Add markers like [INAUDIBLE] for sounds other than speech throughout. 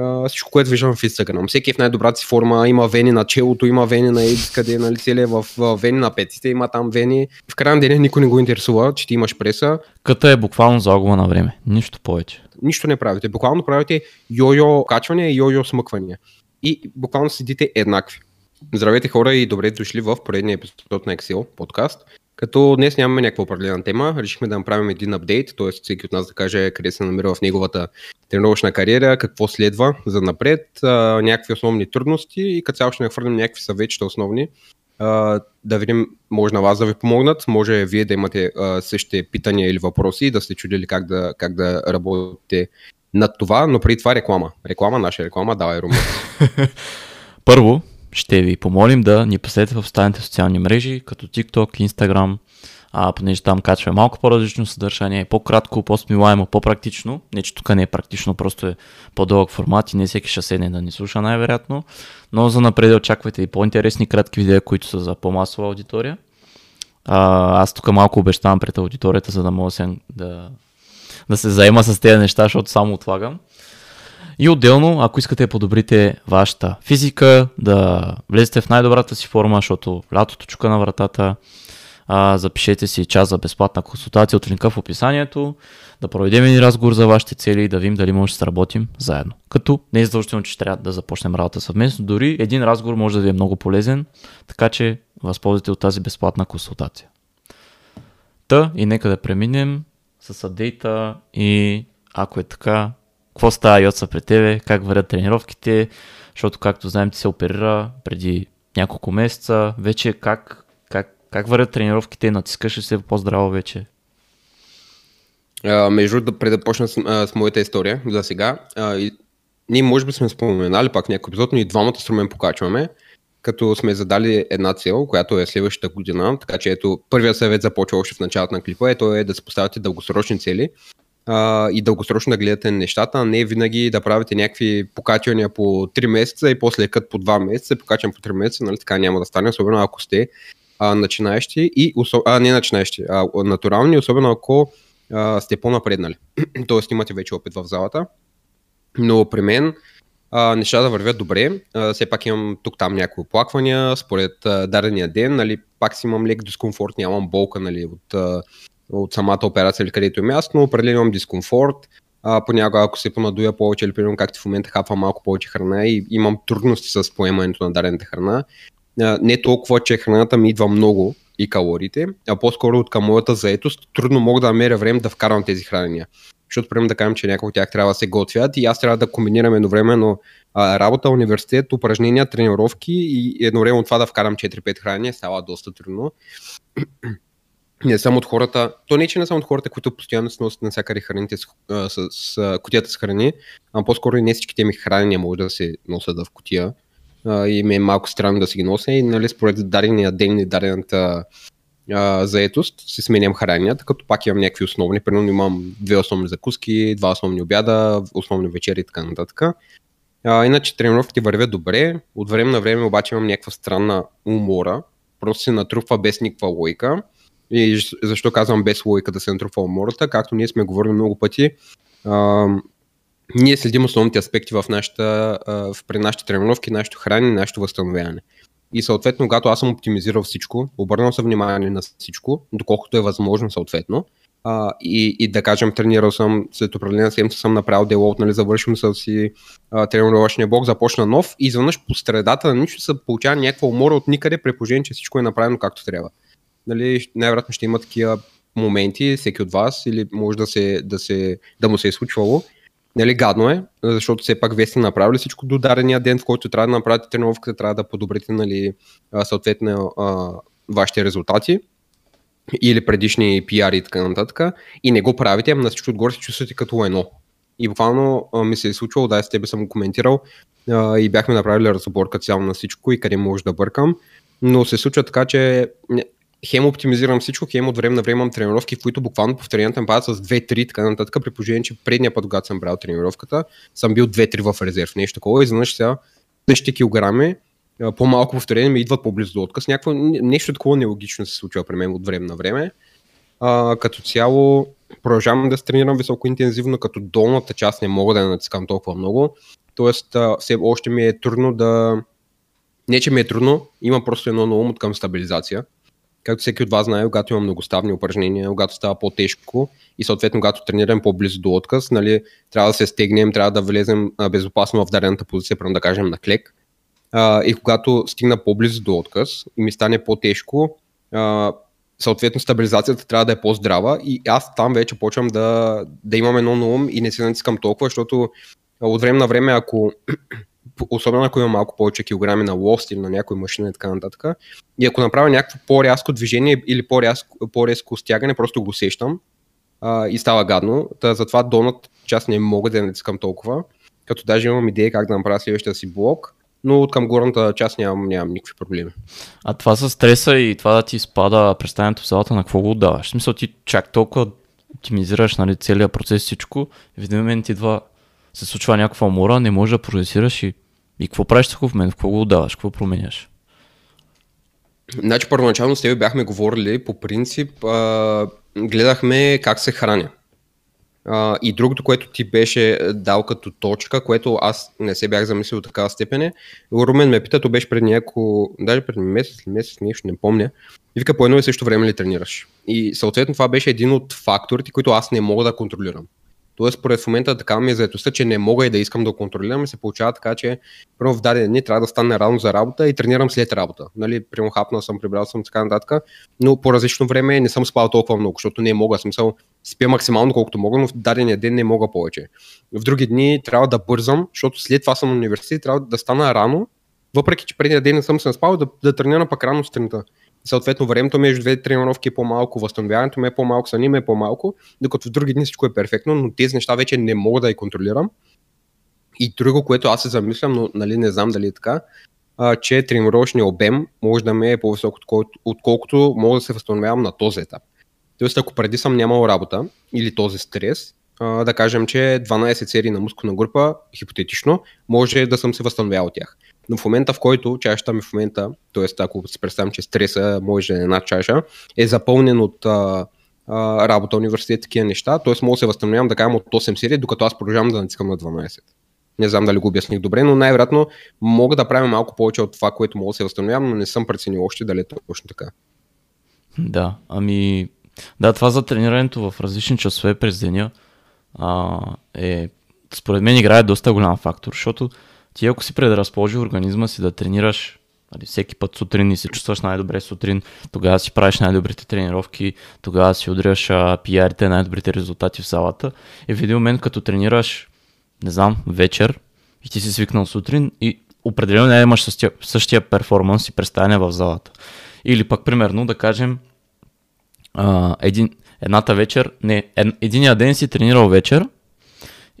а, всичко, което виждам в Instagram. Всеки е в най-добрата си форма, има вени на челото, има вени на едис къде, нали, цели в, вени на петите, има там вени. В на деня никой не го интересува, че ти имаш преса. Като е буквално загуба на време, нищо повече. Нищо не правите, буквално правите йо-йо качване и йо-йо смъквания. И буквално седите еднакви. Здравейте хора и добре дошли в поредния епизод на Excel подкаст. Като днес нямаме някаква определена тема, решихме да направим един апдейт, т.е. всеки от нас да каже къде се намира в неговата тренировъчна кариера, какво следва за напред, някакви основни трудности и като цяло ще нахвърлим някакви съветчета основни, да видим, може на вас да ви помогнат, може вие да имате същите питания или въпроси и да сте чудили как да, как да работите над това, но преди това реклама. Реклама, наша реклама, давай, Румен. [LAUGHS] Първо, ще ви помолим да ни последвате в останалите социални мрежи, като TikTok, Instagram, а, понеже там качваме малко по-различно съдържание, по-кратко, по-смилаемо, по-практично. Не, че тук не е практично, просто е по-дълъг формат и не всеки ще седне да ни слуша най-вероятно. Но за напред очаквайте и по-интересни кратки видеа, които са за по-масова аудитория. А, аз тук малко обещавам пред аудиторията, за да мога да, да се заема с тези неща, защото само отлагам. И отделно, ако искате да подобрите вашата физика, да влезете в най-добрата си форма, защото лятото чука на вратата, а, запишете си час за безплатна консултация от линка в описанието, да проведем един разговор за вашите цели и да видим дали може да сработим заедно. Като не е задължително, че трябва да започнем работа съвместно, дори един разговор може да ви е много полезен, така че възползвайте от тази безплатна консултация. Та и нека да преминем с апдейта и ако е така, какво става Йоца пред тебе, как вървят тренировките, защото както знаем ти се оперира преди няколко месеца, вече как, как, как вървят тренировките, натискаш ли се по-здраво вече? А, между да преди да почна с, а, с моята история за сега, а, и, ние може би сме споменали пак някой епизод, но и двамата струмен покачваме, като сме задали една цел, която е следващата година, така че ето първият съвет започва още в началото на клипа, ето е да се поставяте дългосрочни цели, а, и дългосрочно да гледате нещата, а не винаги да правите някакви покачвания по 3 месеца и после кът по 2 месеца, покачвам по 3 месеца, нали, така няма да стане, особено ако сте а, начинаещи и, а, не начинаещи, а натурални, особено ако а, сте по-напреднали. [CLEARS THROAT] Тоест имате вече опит в залата. Но при мен а, нещата вървят добре. А, все пак имам тук-там някои оплаквания, според а, дадения ден, нали, пак си имам лек дискомфорт, нямам болка нали, от а, от самата операция или където е място, но определено имам дискомфорт. А, понякога, ако се понадуя повече или примерно както в момента хапвам малко повече храна и имам трудности с поемането на дадената храна, а, не толкова, че храната ми идва много и калориите, а по-скоро от към моята заетост трудно мога да намеря време да вкарам тези хранения. Защото, примерно да кажем, че някои от тях трябва да се готвят и аз трябва да комбинирам едновременно а, работа, университет, упражнения, тренировки и едновременно това да вкарам 4-5 хранения става доста трудно не само от хората, то не че не само от хората, които постоянно се носят навсякъде храните с, с, с кутията с храни, а по-скоро и не всичките ми хранения може да се носят в кутия. А, и ми е малко странно да си ги нося и нали, според дадения ден и дадената а, заетост си сменям храненията, като пак имам някакви основни. Примерно имам две основни закуски, два основни обяда, основни вечери и така нататък. А, иначе тренировките вървят добре. От време на време обаче имам някаква странна умора. Просто се натрупва без никаква лойка и защо казвам без логика да се натрупва умората, както ние сме говорили много пъти, а, ние следим основните аспекти в нашата, а, при нашите тренировки, нашето хранене, нашето възстановяване. И съответно, когато аз съм оптимизирал всичко, обърнал съм внимание на всичко, доколкото е възможно съответно, а, и, и да кажем, тренирал съм след определена седмица, съм направил делот, нали, завършим с си тренировъчния блок, започна нов и изведнъж по средата на нищо се получава някаква умора от никъде, при положение, че всичко е направено както трябва нали, най-вероятно ще има такива моменти, всеки от вас, или може да, се, да, се, да му се е случвало. Нали, гадно е, защото все пак вие сте направили всичко до дарения ден, в който трябва да направите тренировката, трябва да подобрите нали, съответно вашите резултати или предишни PR и така нататък. И не го правите, ама на всичко отгоре се чувствате като едно. И буквално а, ми се е случвало, да, с тебе съм коментирал а, и бяхме направили разборка цяло на всичко и къде може да бъркам. Но се случва така, че хем оптимизирам всичко, хем от време на време имам тренировки, в които буквално повторенията ми падат с 2-3, така нататък, при положение, че предния път, когато съм брал тренировката, съм бил 2-3 в резерв, нещо такова, и изведнъж сега същите килограми, по-малко повторения ми идват по-близо до отказ. Някакво, нещо такова нелогично се случва при мен от време на време. А, като цяло продължавам да се тренирам високо интензивно, като долната част не мога да я натискам толкова много. Тоест, все още ми е трудно да... Не, че ми е трудно, има просто едно ум от към стабилизация. Както всеки от вас знае, когато има многоставни упражнения, когато става по-тежко и съответно когато тренираме по-близо до отказ, нали, трябва да се стегнем, трябва да влезем безопасно в дадената позиция, прямо да кажем на клек. А, и когато стигна по-близо до отказ и ми стане по-тежко, а, съответно стабилизацията трябва да е по-здрава и аз там вече почвам да, да имам едно на ум и не се натискам толкова, защото от време на време, ако особено ако има малко повече килограми на лост или на някой машина и така нататък, и ако направя някакво по-рязко движение или по-рязко, по-резко стягане, просто го усещам а, и става гадно. Та, затова донат част не мога да я натискам толкова, като даже имам идея как да направя следващия си блок, но от към горната част нямам, нямам никакви проблеми. А това с стреса и това да ти спада представянето в залата, на какво го отдаваш? В смисъл ти чак толкова оптимизираш нали, целият процес всичко, в един момент идва, се случва някаква умора, не можеш да процесираш и, и какво правиш в такъв момент, какво го отдаваш, какво променяш? Значи първоначално с теб бяхме говорили по принцип, гледахме как се храня. И другото, което ти беше дал като точка, което аз не се бях замислил до такава степен е, Румен ме пита, то беше преди няколко, даже преди месец или месец, нещо не помня, и вика по едно и също време ли тренираш. И съответно това беше един от факторите, които аз не мога да контролирам. Тоест, според в момента така ми е заедостта, че не мога и да искам да контролирам и се получава така, че първо в даден дни трябва да стане рано за работа и тренирам след работа. Нали, прямо хапнал съм, прибрал съм така нататък, но по различно време не съм спал толкова много, защото не мога. Смисъл, спя максимално колкото мога, но в дадения ден не мога повече. В други дни трябва да бързам, защото след това съм университет трябва да стана рано, въпреки че предния ден не съм се спал, да, да тренирам пак рано сутринта. Съответно, времето между двете тренировки е по-малко, възстановяването ми е по-малко, съня ми е по-малко, докато в други дни всичко е перфектно, но тези неща вече не мога да ги контролирам. И друго, което аз се замислям, но нали, не знам дали е така, а, че тренировъчният обем може да ме е по-висок, отколкото, мога да се възстановявам на този етап. Тоест, ако преди съм нямал работа или този стрес, да кажем, че 12 серии на мускулна група, хипотетично, може да съм се възстановял от тях. Но в момента, в който чашата ми в момента, т.е. ако си представям, че стреса може да една чаша, е запълнен от а, а, работа, университет, такива неща, т.е. мога да се възстановявам да кажем от 8 серии, докато аз продължавам да натискам на 12. Не знам дали го обясних добре, но най-вероятно мога да правя малко повече от това, което мога да се възстановявам, но не съм преценил още дали е точно така. Да, ами да, това за тренирането в различни часове през деня а, е, според мен играе доста голям фактор, защото ти ако си предразположи организма си да тренираш нали, всеки път сутрин и се чувстваш най-добре сутрин, тогава си правиш най-добрите тренировки, тогава си удряш пиарите, най-добрите резултати в залата. И в един момент, като тренираш, не знам, вечер и ти си свикнал сутрин и определено не имаш същия, същия перформанс и представяне в залата. Или пък, примерно, да кажем, а, един, едната вечер, не, ед, единия ден си тренирал вечер,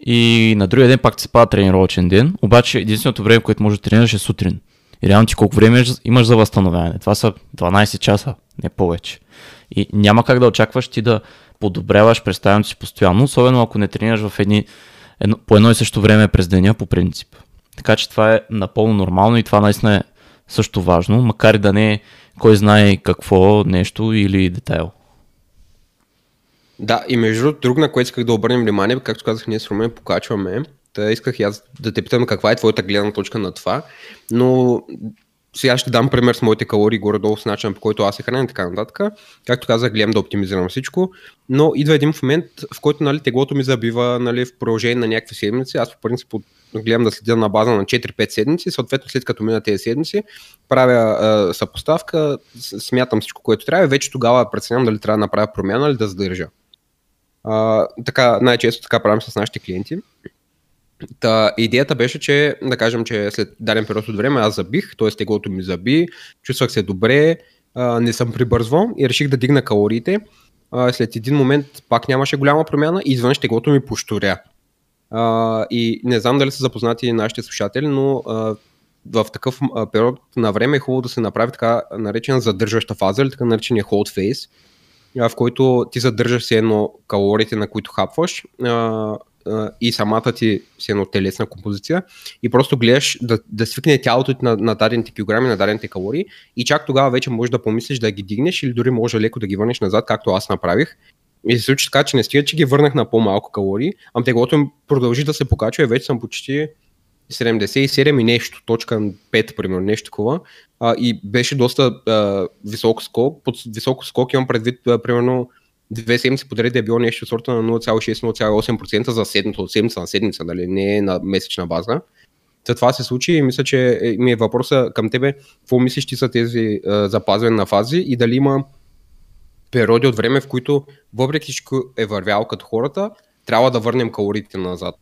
и на другия ден пак ти се пада тренировачен ден, обаче единственото време, което можеш да тренираш е сутрин. И реално ти колко време имаш за възстановяване? Това са 12 часа, не повече. И няма как да очакваш ти да подобряваш представянето си постоянно, особено ако не тренираш в едни, едно, по едно и също време през деня по принцип. Така че това е напълно нормално и това наистина е също важно, макар и да не е кой знае какво нещо или детайл. Да, и между другото, друг, на което исках да обърнем внимание, както казах, ние с Румен покачваме, Та исках и аз да те питам каква е твоята гледна точка на това, но сега ще дам пример с моите калории горе-долу с начина по който аз се храня и така нататък. Както казах, гледам да оптимизирам всичко, но идва един момент, в който нали, теглото ми забива нали, в продължение на някакви седмици. Аз по принцип гледам да следя на база на 4-5 седмици, съответно след като мина тези седмици, правя а, съпоставка, смятам всичко, което трябва и вече тогава преценявам дали трябва да направя промяна или да задържа. Така, най-често така правим с нашите клиенти. Та, идеята беше, че да кажем, че след даден период от време аз забих, т.е. теглото ми заби, чувствах се добре, а, не съм прибързвал и реших да дигна калориите. А, след един момент пак нямаше голяма промяна и извънш теглото ми пошторя. А, и не знам дали са запознати нашите слушатели, но а, в такъв период на време е хубаво да се направи така наречена задържаща фаза или така наречения hold phase, в който ти задържаш се едно калориите, на които хапваш и самата ти си едно телесна композиция и просто гледаш да, да свикне тялото ти на, на дадените килограми, на дадените калории и чак тогава вече можеш да помислиш да ги дигнеш или дори може леко да ги върнеш назад, както аз направих. И се случи така, че не стига, че ги върнах на по-малко калории, ам теглото им продължи да се покачва и вече съм почти 77 и нещо, точка 5, примерно, нещо такова. А, и беше доста а, висок скок. Под висок скок имам предвид, а, примерно, две седмици подред е било нещо сорта на 0,6-0,8% за седмица, от седмица на седмица, нали, не е на месечна база. За това се случи и мисля, че е, ми е въпроса към тебе, какво мислиш ти са тези а, запазване на фази и дали има периоди от време, в които въпреки всичко е вървял като хората, трябва да върнем калориите назад.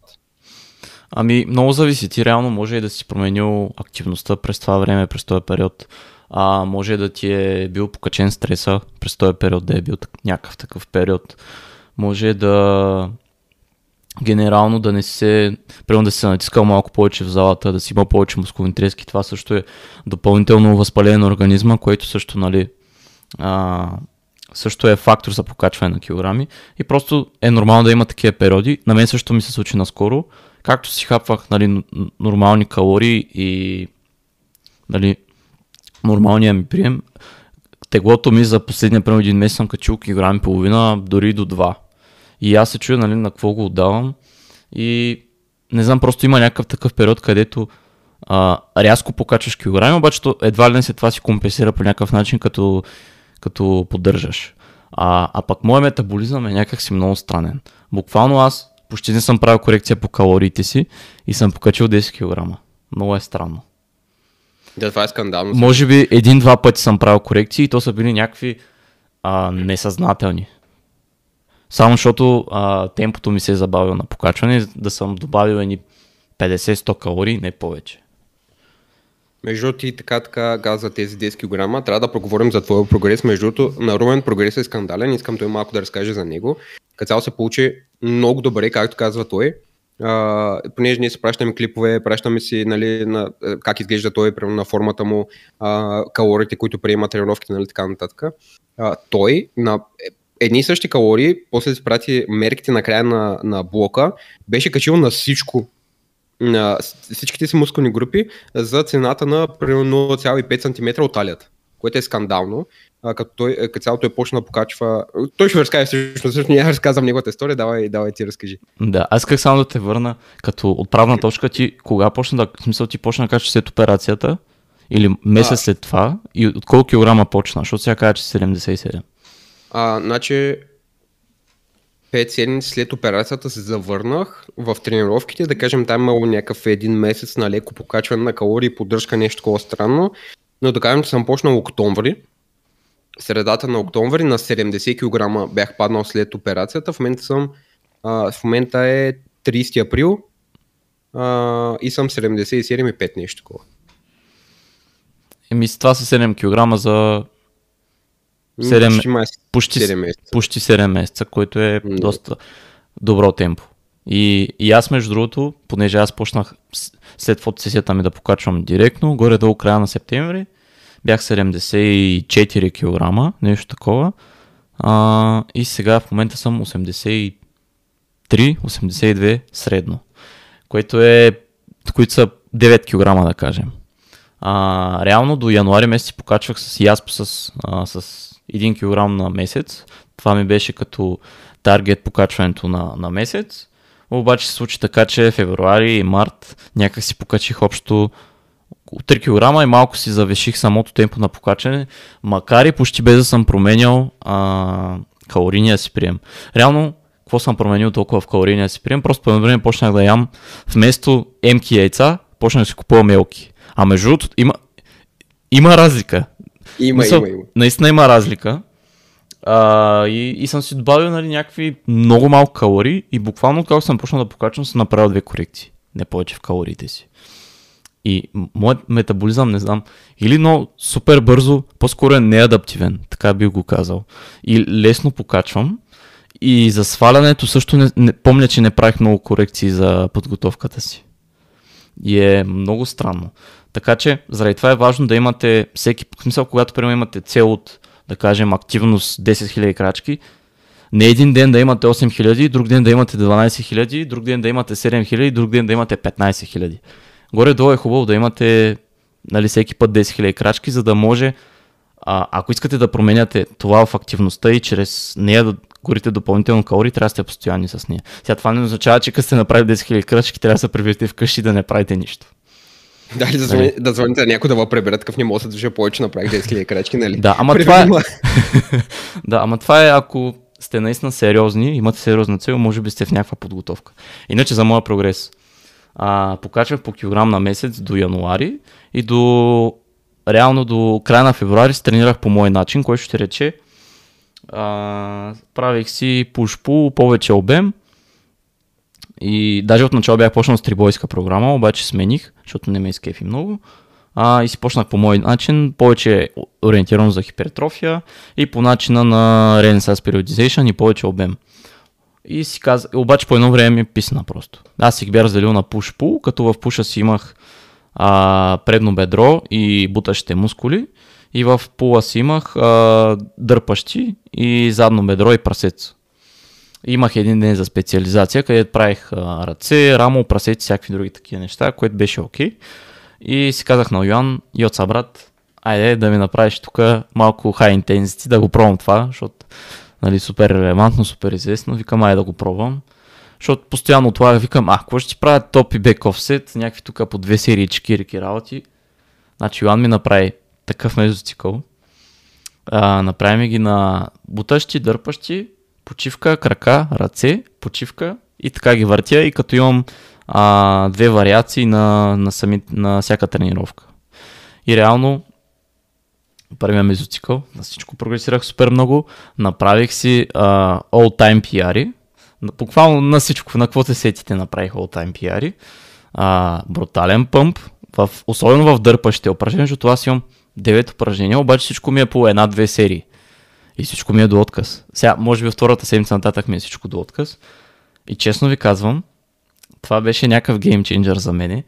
Ами, много зависи. Ти реално може и да си променил активността през това време, през този период. А може да ти е бил покачен стреса през този период, да е бил някакъв такъв период. Може да генерално да не се, примерно да се натискал малко повече в залата, да си има повече мускулни трески, това също е допълнително възпаление на организма, което също, нали, а, също е фактор за покачване на килограми и просто е нормално да има такива периоди. На мен също ми се случи наскоро, както си хапвах нали, нормални калории и нали, нормалния ми прием, теглото ми за последния примерно един месец съм качил килограми и половина, дори до два. И аз се чуя нали, на какво го отдавам и не знам, просто има някакъв такъв период, където а, рязко покачваш килограми, обаче едва ли не след това си компенсира по някакъв начин, като, като поддържаш. А, а пък моят метаболизъм е някакси много странен. Буквално аз почти не съм правил корекция по калориите си и съм покачил 10 кг. Много е странно. Да, това е скандално. Може би един-два пъти съм правил корекции и то са били някакви а, несъзнателни. Само защото а, темпото ми се е забавил на покачване, да съм добавил едни 50-100 калории, не повече. Между ти така така каза тези 10 кг, трябва да проговорим за твоя прогрес. Между другото, на Румен прогрес е скандален, искам той малко да разкаже за него. Като цяло се получи много добре, както казва той. Uh, понеже ние си пращаме клипове, пращаме си нали, на, как изглежда той на формата му, uh, калориите, които приема тренировките, нали, така нататък. Uh, той на едни и същи калории, после си прати мерките на края на, на блока, беше качил на всичко, на всичките си мускулни групи за цената на примерно 0,5 см от талията, което е скандално. А, като, той, като цялото е почна да покачва. Той ще разкаже всъщност, всъщност ние разказвам неговата история, давай, давай ти разкажи. Да, аз исках само да те върна като отправна точка ти, кога почна да, в смисъл ти почна да качваш след операцията или месец а, след това и от колко килограма почна, защото сега кажа, че 77. А, значи, 5 седмици след операцията се завърнах в тренировките, да кажем там имало някакъв един месец на леко покачване на калории, поддръжка, нещо такова странно, но да кажем, че съм почнал октомври, средата на октомври на 70 кг бях паднал след операцията, в момента съм, а, в момента е 30 април а, и съм 77,5 нещо такова. Еми, това са 7 кг за 7, почти, месец, почти, 7 месеца. почти 7 месеца, което е mm. доста добро темпо. И, и аз, между другото, понеже аз почнах след фотосесията ми да покачвам директно, горе-долу края на септември, бях 74 кг, нещо такова. А, и сега в момента съм 83-82 средно, което е, които са 9 кг да кажем. А, реално до януари месец покачвах с ясп с, а, с 1 кг на месец. Това ми беше като таргет покачването на, на месец. Обаче се случи така, че февруари и март някак си покачих общо 3 кг и малко си завиших самото темпо на покачане, макар и почти без да съм променял а, калорийния си прием. Реално, какво съм променил толкова в калорийния си прием? Просто по време почнах да ям вместо емки яйца, почнах да си купувам мелки. А между другото, има, има разлика. Има, Мисъл, има, има. Наистина има разлика. А, и, и съм си добавил нали, някакви много малко калории и буквално когато съм почнал да покачвам, съм направил две корекции. Не повече в калориите си. И моят метаболизъм, не знам, или много супер бързо, по-скоро е неадаптивен, така би го казал. И лесно покачвам. И за свалянето също не, не помня, че не правих много корекции за подготовката си. И е много странно. Така че, заради това е важно да имате всеки, в смисъл, когато примерно имате цел от, да кажем, активност 10 000 крачки, не един ден да имате 8000, друг ден да имате 12 000, друг ден да имате 7000, друг ден да имате 15 000. Горе-долу е хубаво да имате нали, всеки път 10 000 крачки, за да може, а, ако искате да променяте това в активността и чрез нея да горите допълнително калории, трябва да сте постоянни с нея. Сега това не означава, че като сте направили 10 000 крачки, трябва да се приберете вкъщи и да не правите нищо. Дали да, звони, да звоните на някой да го преберат, такъв не може да се движа повече, направих 10 000 крачки, нали? Да, ама това е... [LAUGHS] да, ама това е ако сте наистина сериозни, имате сериозна цел, може би сте в някаква подготовка. Иначе за моя прогрес. А, покачвах по килограм на месец до януари и до реално до края на февруари се тренирах по мой начин, който ще рече а, правих си пуш-пул, повече обем и даже от начало бях почнал с трибойска програма, обаче смених, защото не ме изкефи много. А, и си почнах по мой начин, повече ориентиран за хипертрофия и по начина на Renaissance Periodization и повече обем. И си казах, обаче по едно време ми писна просто. Аз си бях разделил на пуш-пул, като в пуша си имах а, предно бедро и бутащите мускули и в пула си имах а, дърпащи и задно бедро и прасец. Имах един ден за специализация, където правих а, ръце, рамо, прасец и всякакви други такива неща, което беше окей. Okay. И си казах на Йоан, Йоца брат, айде да ми направиш тук малко high intensity, да го пробвам това, защото нали, супер релевантно, супер известно. Викам, айде да го пробвам. Защото постоянно това викам, а, какво ще правят топ и бек офсет, някакви тук по две серии чекирики работи. Значи Йоан ми направи такъв мезоцикъл. А, направим ги на бутащи, дърпащи, почивка, крака, ръце, почивка и така ги въртя и като имам а, две вариации на, на, сами, на всяка тренировка. И реално първия мезоцикъл, на всичко прогресирах супер много, направих си а, all-time PR, буквално на всичко, на какво се сетите направих all-time PR, брутален пъмп, в, особено в дърпащите упражнения, защото аз имам 9 упражнения, обаче всичко ми е по една-две серии. И всичко ми е до отказ. Сега, може би втората седмица нататък ми е всичко до отказ. И честно ви казвам, това беше някакъв геймченджер за мене.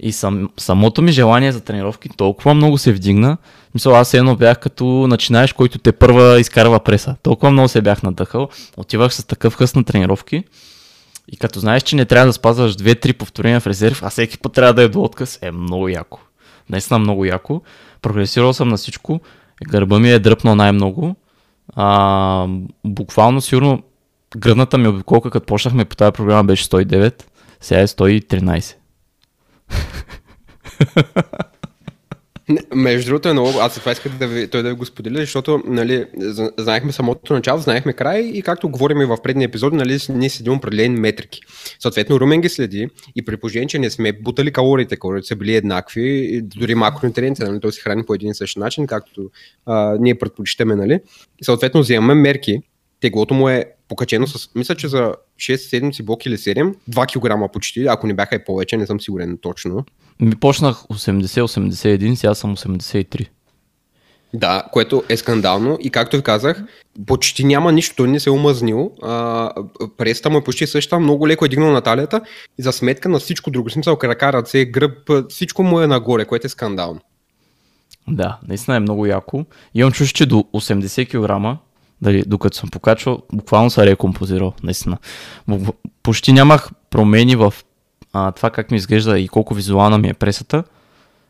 И сам, самото ми желание за тренировки толкова много се вдигна. Мисля, аз едно бях като начинаеш, който те първа изкарва преса. Толкова много се бях надъхал. Отивах с такъв хъс на тренировки. И като знаеш, че не трябва да спазваш 2-3 повторения в резерв, а всеки път трябва да е до отказ, е много яко. Наистина много яко. Прогресирал съм на всичко. Гърба ми е дръпнал най-много. А, буквално сигурно гръдната ми обиколка, като почнахме по тази програма, беше 109. Сега е 113. Между другото е много, аз това исках да ви, той да ви го споделя, защото нали, знаехме самото начало, знаехме край и както говорим и в предния епизод, нали, ние следим определени метрики. Съответно, Румен ги следи и при положение, че не сме бутали калориите, калориите са били еднакви, дори макронутриенти, нали, той се храни по един и същи начин, както а, ние предпочитаме, нали. И съответно вземаме мерки, теглото му е покачено с, мисля, че за 6 седмици блок или 7, 2 кг почти, ако не бяха и повече, не съм сигурен точно. Ми почнах 80-81, сега съм 83. Да, което е скандално и както ви казах, почти няма нищо, той не се е омъзнил. преста му е почти същата, много леко е дигнал на талията и за сметка на всичко друго, смисъл крака, ръце, гръб, всичко му е нагоре, което е скандално. Да, наистина е много яко. Имам чуш, че до 80 кг дали, докато съм покачвал, буквално се рекомпозирал, наистина. Почти нямах промени в а, това как ми изглежда и колко визуална ми е пресата.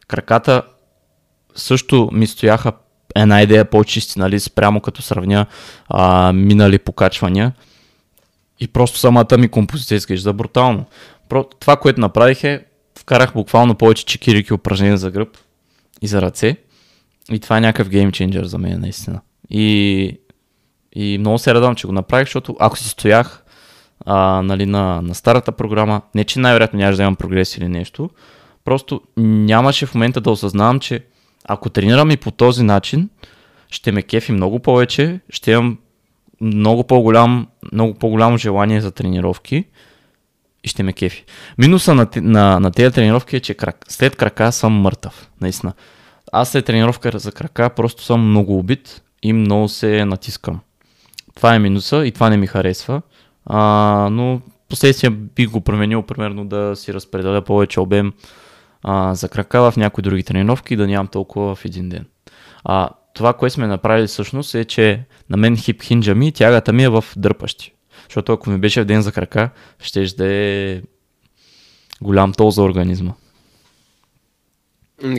Краката също ми стояха една идея по-чисти, нали, спрямо като сравня а, минали покачвания. И просто самата ми композиция изглежда брутално. Про, това, което направих е, вкарах буквално повече чекирики упражнения за гръб и за ръце. И това е някакъв геймченджер за мен, наистина. И и много се радвам, че го направих, защото ако си стоях а, нали, на, на старата програма, не че най-вероятно нямаше да имам прогрес или нещо, просто нямаше в момента да осъзнавам, че ако тренирам и по този начин, ще ме кефи много повече, ще имам много, по-голям, много по-голямо желание за тренировки и ще ме кефи. Минуса на, на, на тези тренировки е, че крак, след крака съм мъртъв, наистина. Аз след тренировка за крака просто съм много убит и много се натискам. Това е минуса и това не ми харесва. А, но последствие би го променил, примерно да си разпределя повече обем а, за крака в някои други тренировки и да нямам толкова в един ден. А, това, което сме направили всъщност е, че на мен хип хинджа ми, тягата ми е в дърпащи. Защото ако ми беше в ден за крака, ще да е голям тол за организма.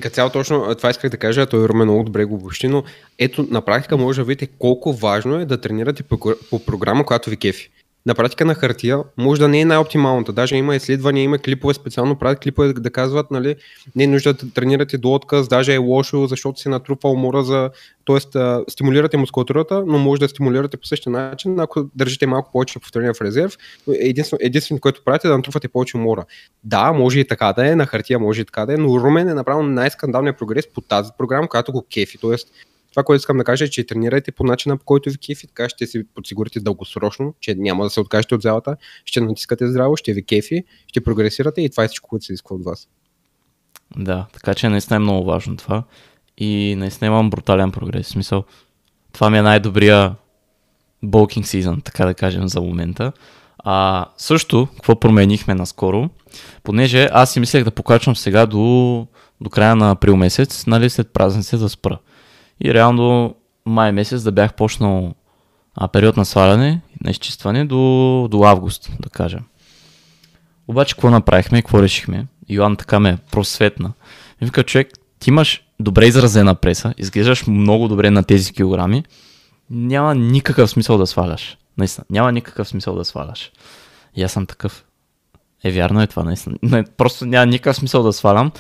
Като цяло точно това исках да кажа, той Румен много добре го обобщи, но ето на практика може да видите колко важно е да тренирате по, по програма, която ви кефи на практика на хартия може да не е най-оптималната. Даже има изследвания, има клипове, специално правят клипове да казват, нали, не е нужда да тренирате до отказ, даже е лошо, защото си натрупа умора за... Тоест, стимулирате мускулатурата, но може да стимулирате по същия начин, ако държите малко повече повторения в резерв. Единствено, единствено което правите е да натрупвате повече умора. Да, може и така да е, на хартия може и така да е, но Румен е направил най-скандалния прогрес по тази програма, която го кефи. Тоест, това, което искам да кажа е, че тренирайте по начина, по който ви кефи, така ще си подсигурите дългосрочно, че няма да се откажете от залата, ще натискате здраво, ще ви кефи, ще прогресирате и това е всичко, което се изисква от вас. Да, така че наистина е много важно това и наистина имам брутален прогрес. В смисъл, това ми е най-добрия bulking season, така да кажем за момента. А, също, какво променихме наскоро, понеже аз си мислех да покачвам сега до, до края на април месец, нали след празниците да спра. И реално май месец да бях почнал а, период на сваляне, на изчистване до, до август, да кажем. Обаче какво направихме, какво решихме? Йоан така ме просветна. И вика, човек, ти имаш добре изразена преса, изглеждаш много добре на тези килограми, няма никакъв смисъл да сваляш. Наистина, няма никакъв смисъл да сваляш. И аз съм такъв. Е, вярно е това, наистина. Просто няма никакъв смисъл да свалям.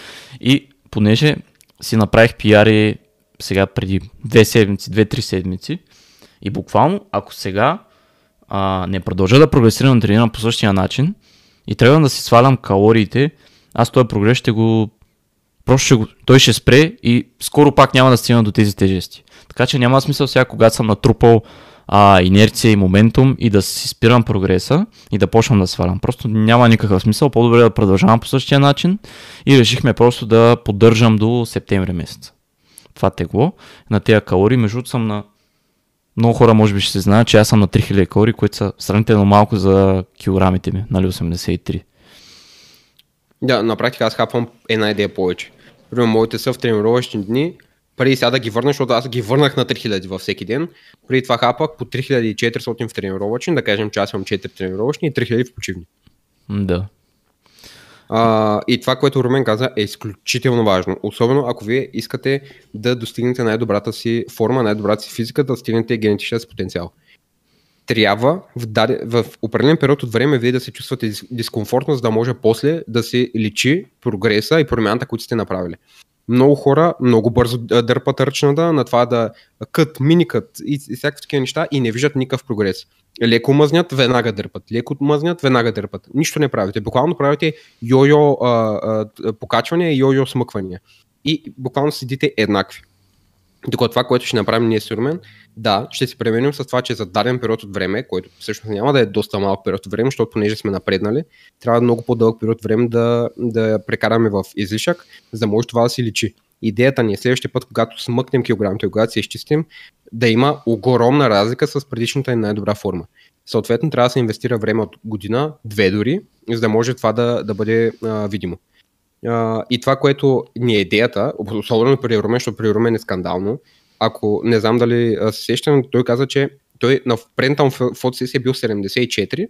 И понеже си направих пиари сега преди две седмици, две-три седмици. И буквално, ако сега а, не продължа да прогресирам да тренирам по същия начин и трябва да си свалям калориите, аз този прогрес ще го... Просто ще го... той ще спре и скоро пак няма да стигна до тези тежести. Така че няма смисъл сега, когато съм натрупал а, инерция и моментум и да си спирам прогреса и да почвам да свалям. Просто няма никакъв смисъл. По-добре да продължавам по същия начин и решихме просто да поддържам до септември месец това тегло, на тези калории. Между съм на много хора може би ще се знаят, че аз съм на 3000 калории, които са сравнително малко за килограмите ми, нали 83. Да, на практика аз хапвам една идея повече. Примерно моите са в тренировъчни дни, преди сега да ги върна, защото аз ги върнах на 3000 във всеки ден. Преди това хапах по 3400 в тренировъчни, да кажем, че аз имам 4 тренировъчни и 3000 в почивни. Да. А, и това, което Румен каза, е изключително важно. Особено ако вие искате да достигнете най-добрата си форма, най-добрата си физика, да достигнете генетичния си потенциал. Трябва в, даде, в определен период от време вие да се чувствате дискомфортно, за да може после да се личи прогреса и промяната, които сте направили. Много хора много бързо дърпат ръчната на това да кът, миникът и, всякакви такива неща и не виждат никакъв прогрес. Леко мъзнят, веднага дърпат. Леко мъзнят, веднага дърпат. Нищо не правите. Буквално правите йо-йо а, а, покачвания и йо-йо смъквания. И буквално седите еднакви. Докато това, което ще направим ние с Румен, да, ще се пременим с това, че за даден период от време, който всъщност няма да е доста малък период от време, защото понеже сме напреднали, трябва много по-дълъг период от време да, да прекараме в излишък, за да може това да си личи. Идеята ни е следващия път, когато смъкнем килограмите, когато се изчистим, да има огромна разлика с предишната и най-добра форма. Съответно, трябва да се инвестира време от година, две дори, за да може това да, да бъде а, видимо. А, и това, което ни е идеята, особено при Румен, защото при Румен е скандално, ако не знам дали се сещам, той каза, че той на предната му фотосесия е бил 74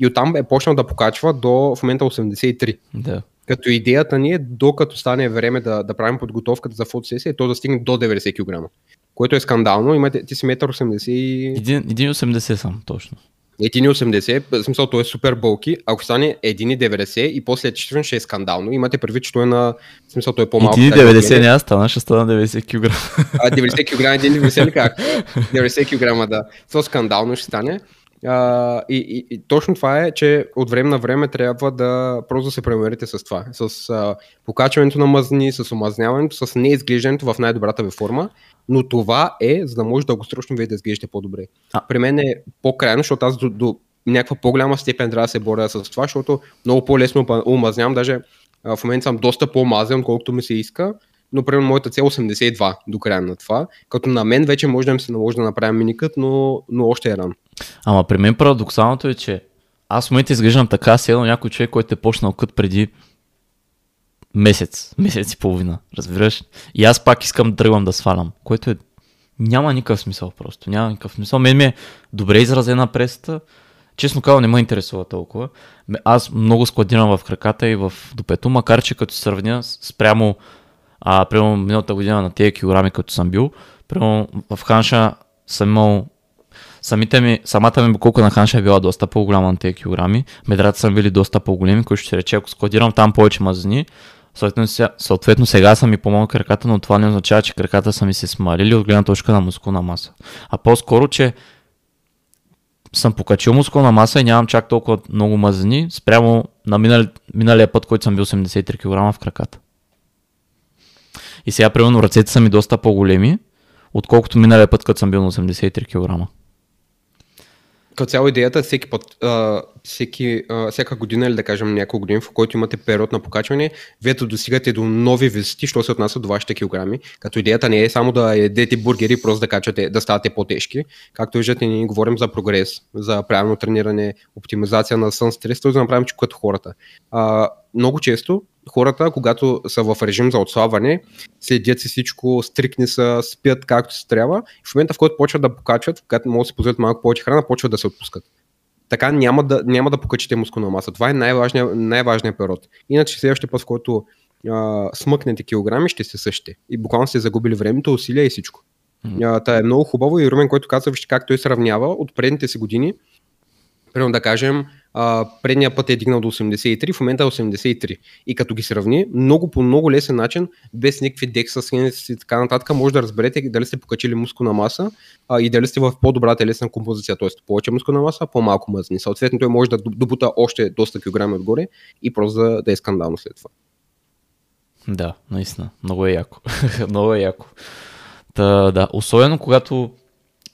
и оттам е почнал да покачва до в момента 83. Да. Като идеята ни е, докато стане време да, да правим подготовката за фотосесия, то да стигне до 90 кг. Което е скандално. Имате, ти си 1,80 и... 1,80 съм, точно. 1,80, в смисъл той е супер болки, ако стане 1,90 и после е ще е скандално. Имате предвид, че той е на... В смисъл той е по-малко. 1,90 няма стана, ще стана 90 кг. А, 90 кг, 1,90 ли как? 90 кг, да. Това скандално ще стане. А, и, и, и точно това е, че от време на време трябва да просто да се премерите с това. С а, покачването на мъзни, с омазняването, с неизглеждането в най-добрата ви форма. Но това е, за да може дългосрочно вие да изглеждате по-добре. А. При мен е по-крайно, защото аз до, до някаква по-голяма степен трябва да се боря с това, защото много по-лесно омазнявам. Даже а, в момента съм доста по-мазен, колкото ми се иска но примерно моята цел 82 е до края на това, като на мен вече може да ми се наложи да направя миникът, но, но още е рано. Ама при мен парадоксалното е, че аз в момента изглеждам така, седно някой човек, който е почнал кът преди месец, месец и половина, разбираш? И аз пак искам да тръгвам да свалям, което е няма никакъв смисъл просто, няма никакъв смисъл. Мен ми е добре изразена пресата, честно казвам, не ме интересува толкова. Аз много складирам в краката и в допето, макар че като сравня спрямо А, примерно миналата година на тези килограми, като съм бил, примерно в Ханша съм имал Самите ми, самата ми букулка на ханша е била доста по-голяма на тези килограми. Медрата са били доста по-големи, които ще рече, ако складирам там повече мазнини, съответно, съответно сега са ми помогна краката, но това не означава, че краката са ми се смалили от гледна точка на мускулна маса. А по-скоро, че съм покачил мускулна маса и нямам чак толкова много мазнини, спрямо на минали, миналия път, който съм бил 83 кг в краката. И сега, примерно, ръцете са ми доста по-големи, отколкото миналия път, като съм бил на 83 кг като цяло идеята е всеки път, а, всеки, а, всяка година или да кажем няколко години, в който имате период на покачване, вие да достигате до нови висоти, що се отнася до вашите килограми. Като идеята не е само да ядете бургери, просто да качвате, да ставате по-тежки. Както виждате, ние говорим за прогрес, за правилно трениране, оптимизация на сън стрес, да направим че като хората. А, много често хората, когато са в режим за отслабване, следят си всичко, стрикни са, спят както се трябва. В момента, в който почват да покачват, когато могат да си позволят малко повече храна, почват да се отпускат. Така няма да, няма да покачите мускулна маса. Това е най-важният, най-важният период. Иначе следващия път, в който а, смъкнете килограми, ще се същите. И буквално сте загубили времето, усилия и всичко. Mm-hmm. Та е много хубаво и Румен, който каза, вижте как той сравнява от предните си години. Примерно да кажем, а, предния път е дигнал до 83, в момента е 83. И като ги сравни, много по много лесен начин, без никакви декса, и така нататък, може да разберете дали сте покачили мускулна маса а, и дали сте в по-добра телесна композиция, т.е. повече мускулна маса, по-малко мъзни. Съответно, той може да добута още доста килограми отгоре и просто да, да е скандално след това. Да, наистина. Много е яко. [LAUGHS] много е яко. Та, да, особено когато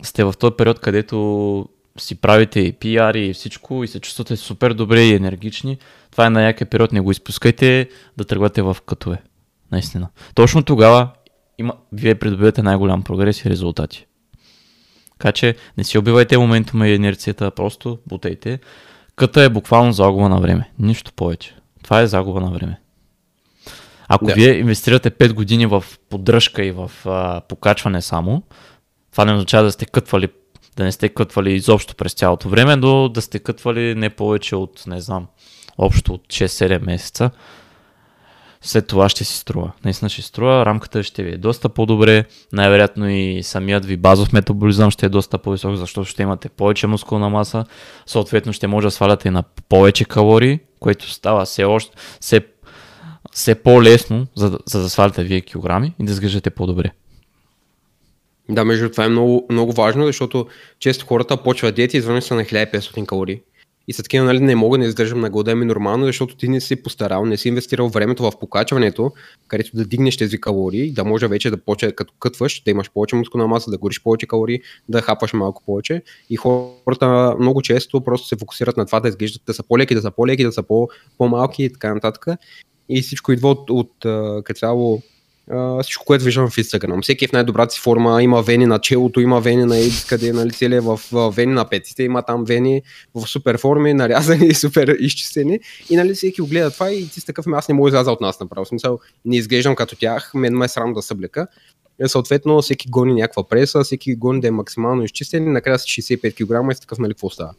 сте в този период, където си правите и PR и всичко и се чувствате супер добре и енергични, това е на якия период, не го изпускайте да тръгвате в кътове. Наистина. Точно тогава има, вие придобивате най-голям прогрес и резултати. Така че не си убивайте моментума и инерцията, просто бутайте. Къта е буквално загуба на време. Нищо повече. Това е загуба на време. Ако да. вие инвестирате 5 години в поддръжка и в а, покачване само, това не означава да сте кътвали да не сте кътвали изобщо през цялото време, но да сте кътвали не повече от, не знам, общо от 6-7 месеца. След това ще си струва. Наистина ще струва, рамката ще ви е доста по-добре, най-вероятно и самият ви базов метаболизъм ще е доста по-висок, защото ще имате повече мускулна маса, съответно ще може да сваляте на повече калории, което става все, още, все, все по-лесно, за, за да сваляте вие килограми и да сгъждате по-добре. Да, между това е много, много важно, защото често хората почват диети и извън са на 1500 калории. И са такива, нали, не мога да издържам на глада ми нормално, защото ти не си постарал, не си инвестирал времето в покачването, където да дигнеш тези калории, да може вече да почне като кътваш, да имаш повече мускулна маса, да гориш повече калории, да хапваш малко повече. И хората много често просто се фокусират на това да изглеждат да са по-леки, да са по-леки, да са по-малки и така нататък. И всичко идва от, от като цяло Uh, всичко, което виждам в Instagram. Всеки е в най-добрата си форма, има вени на челото, има вени на едис, къде нали, целият в, вени на петите, има там вени в супер форми, нарязани и [LAUGHS] супер изчистени. И нали всеки го гледа това и ти си такъв, аз не мога изляза от нас направо. В смисъл, не изглеждам като тях, мен ме е срам да съблека. И съответно, всеки гони някаква преса, всеки гони да е максимално изчистен и накрая си 65 кг и си такъв, нали, какво става.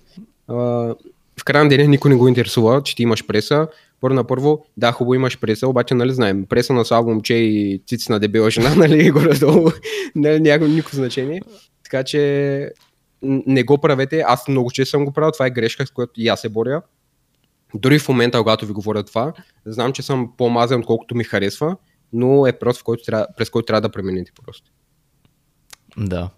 Uh, в края на деня никой не го интересува, че ти имаш преса, първо на първо, да, хубаво имаш преса, обаче, нали знаем, преса на слабо момче и цици на дебела жена, [LAUGHS] нали, горе-долу, нали, няма никакво значение. Така че не го правете, аз много често съм го правил, това е грешка, с която и аз се боря. Дори в момента, когато ви говоря това, знам, че съм по-мазен, отколкото ми харесва, но е просто, който трябва, през който трябва да преминете просто. Да.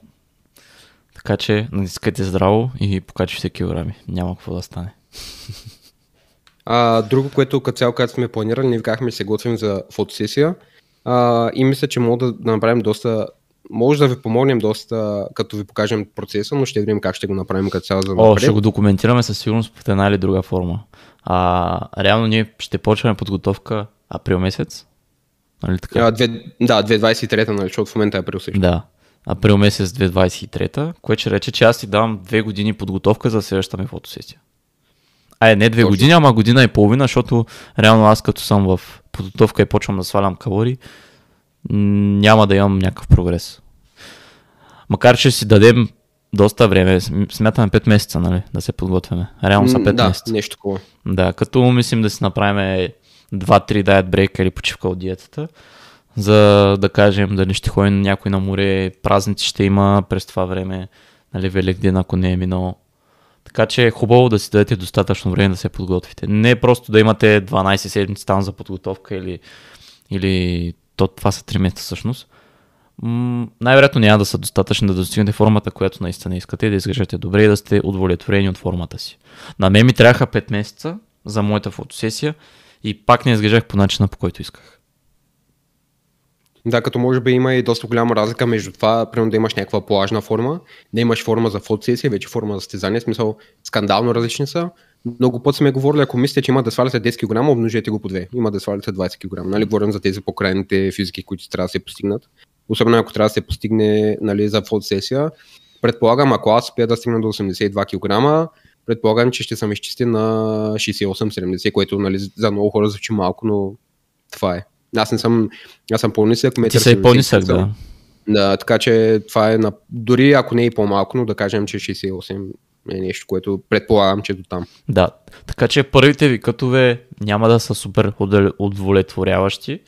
Така че натискайте здраво и покачвайте килограми. Няма какво да стане. А, друго, което като цяло, когато сме планирали, ние викахме, се готвим за фотосесия а, и мисля, че мога да, да направим доста може да ви помогнем доста, като ви покажем процеса, но ще видим как ще го направим като цяло за напред. О, ще го документираме със сигурност по една или друга форма. А, реално ние ще почваме подготовка април месец. Нали така? А, две, да, 2023, нали, защото в момента е април също. Да, април месец 2023, което ще рече, че аз си давам две години подготовка за следващата ми фотосесия. Ай, не две Точно. години, ама година и половина, защото реално аз като съм в подготовка и почвам да свалям калории, няма да имам някакъв прогрес. Макар, че си дадем доста време, смятаме 5 месеца, нали, да се подготвяме. Реално са 5 да, месеца. нещо такова. Да, като мислим да си направим 2-3 диет брейка или почивка от диетата, за да кажем дали ще ходим някой на море, празници ще има през това време, нали, Велик ден, ако не е минал. Така че е хубаво да си дадете достатъчно време да се подготвите. Не просто да имате 12 седмици там за подготовка или, или то, това са 3 месеца всъщност. М- най-вероятно няма да са достатъчни да достигнете формата, която наистина искате да изглеждате добре и да сте удовлетворени от формата си. На мен ми трябваха 5 месеца за моята фотосесия и пак не изглеждах по начина, по който исках. Да, като може би има и доста голяма разлика между това, примерно да имаш някаква плажна форма, да имаш форма за фотосесия, вече форма за стезание, смисъл скандално различни са. Много път сме говорили, ако мислите, че има да сваляте 10 кг, обножете го по две. Има да сваляте 20 кг. Нали, говорим за тези покрайните физики, които трябва да се постигнат. Особено ако трябва да се постигне нали, за фотосесия. Предполагам, ако аз успея да стигна до 82 кг, предполагам, че ще съм изчисти на 68-70, което нали, за много хора звучи малко, но това е. Аз не съм, аз съм по-нисък. Ти си по-нисък, да. Да, така че това е на, дори ако не е по-малко, но да кажем, че 68 е нещо, което предполагам, че е до там. Да, така че първите ви кътове няма да са супер удовлетворяващи,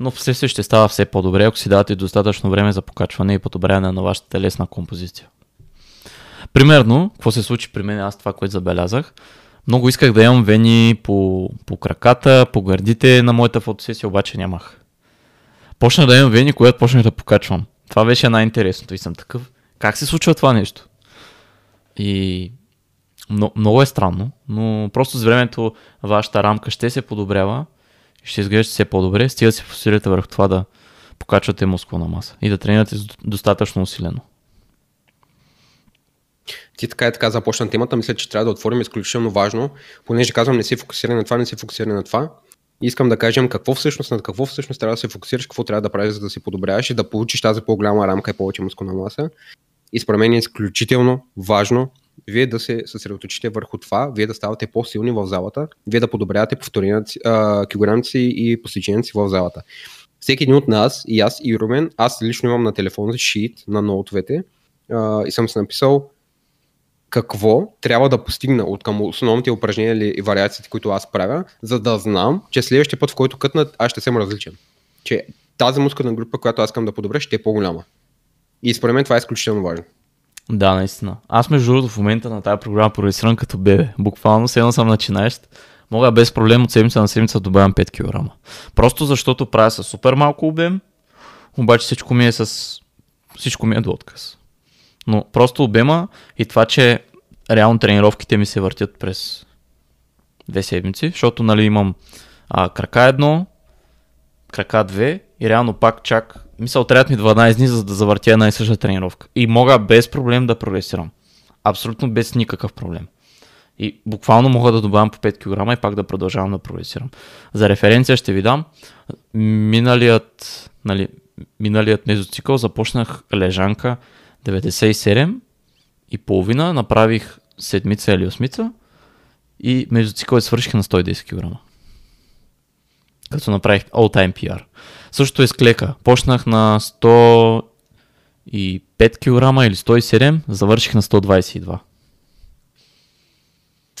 но в следствие ще става все по-добре, ако си давате достатъчно време за покачване и подобряване на вашата телесна композиция. Примерно, какво се случи при мен, аз това, което забелязах, много исках да имам вени по, по краката, по гърдите на моята фотосесия, обаче нямах. Почна да имам вени, когато почнах да покачвам. Това беше най-интересното и съм такъв. Как се случва това нещо? И но, много е странно, но просто с времето вашата рамка ще се подобрява и ще изглежда все по-добре, стига да се фокусирате върху това да покачвате мускулна маса и да тренирате достатъчно усилено. Ти така и така започна темата, мисля, че трябва да отворим изключително важно, понеже казвам не си фокусиран на това, не си фокусиран на това. Искам да кажем какво всъщност, над какво всъщност трябва да се фокусираш, какво трябва да правиш, за да се подобряваш и да получиш тази по-голяма рамка и повече мускулна маса. И според мен е изключително важно вие да се съсредоточите върху това, вие да ставате по-силни в залата, вие да подобрявате килограмите си и постиженията си в залата. Всеки един от нас, и аз, и Румен, аз лично имам на телефона си шит на ноутовете и съм се написал какво трябва да постигна от към основните упражнения и вариациите, които аз правя, за да знам, че следващия път, в който кътнат, аз ще съм различен. Че тази мускулна група, която аз искам да подобря, ще е по-голяма. И според мен това е изключително важно. Да, наистина. Аз между другото в момента на тази програма прогресирам като бебе. Буквално седно съм начинаещ. Мога без проблем от седмица на седмица добавям 5 кг. Просто защото правя с супер малко обем, обаче всичко ми е с... Всичко ми е до отказ. Но просто обема и това, че реално тренировките ми се въртят през две седмици, защото нали имам а, крака едно, крака две и реално пак чак, мисъл, трябват ми 12 дни, за да завъртя една и съща тренировка. И мога без проблем да прогресирам. Абсолютно без никакъв проблем. И буквално мога да добавям по 5 кг и пак да продължавам да прогресирам. За референция ще ви дам. Миналият, нали, миналият мезоцикъл започнах лежанка 97 и половина, направих седмица или осмица и между цикъл свърших на 110 кг. Като направих all time PR. Също е с клека. Почнах на 105 кг или 107, завърших на 122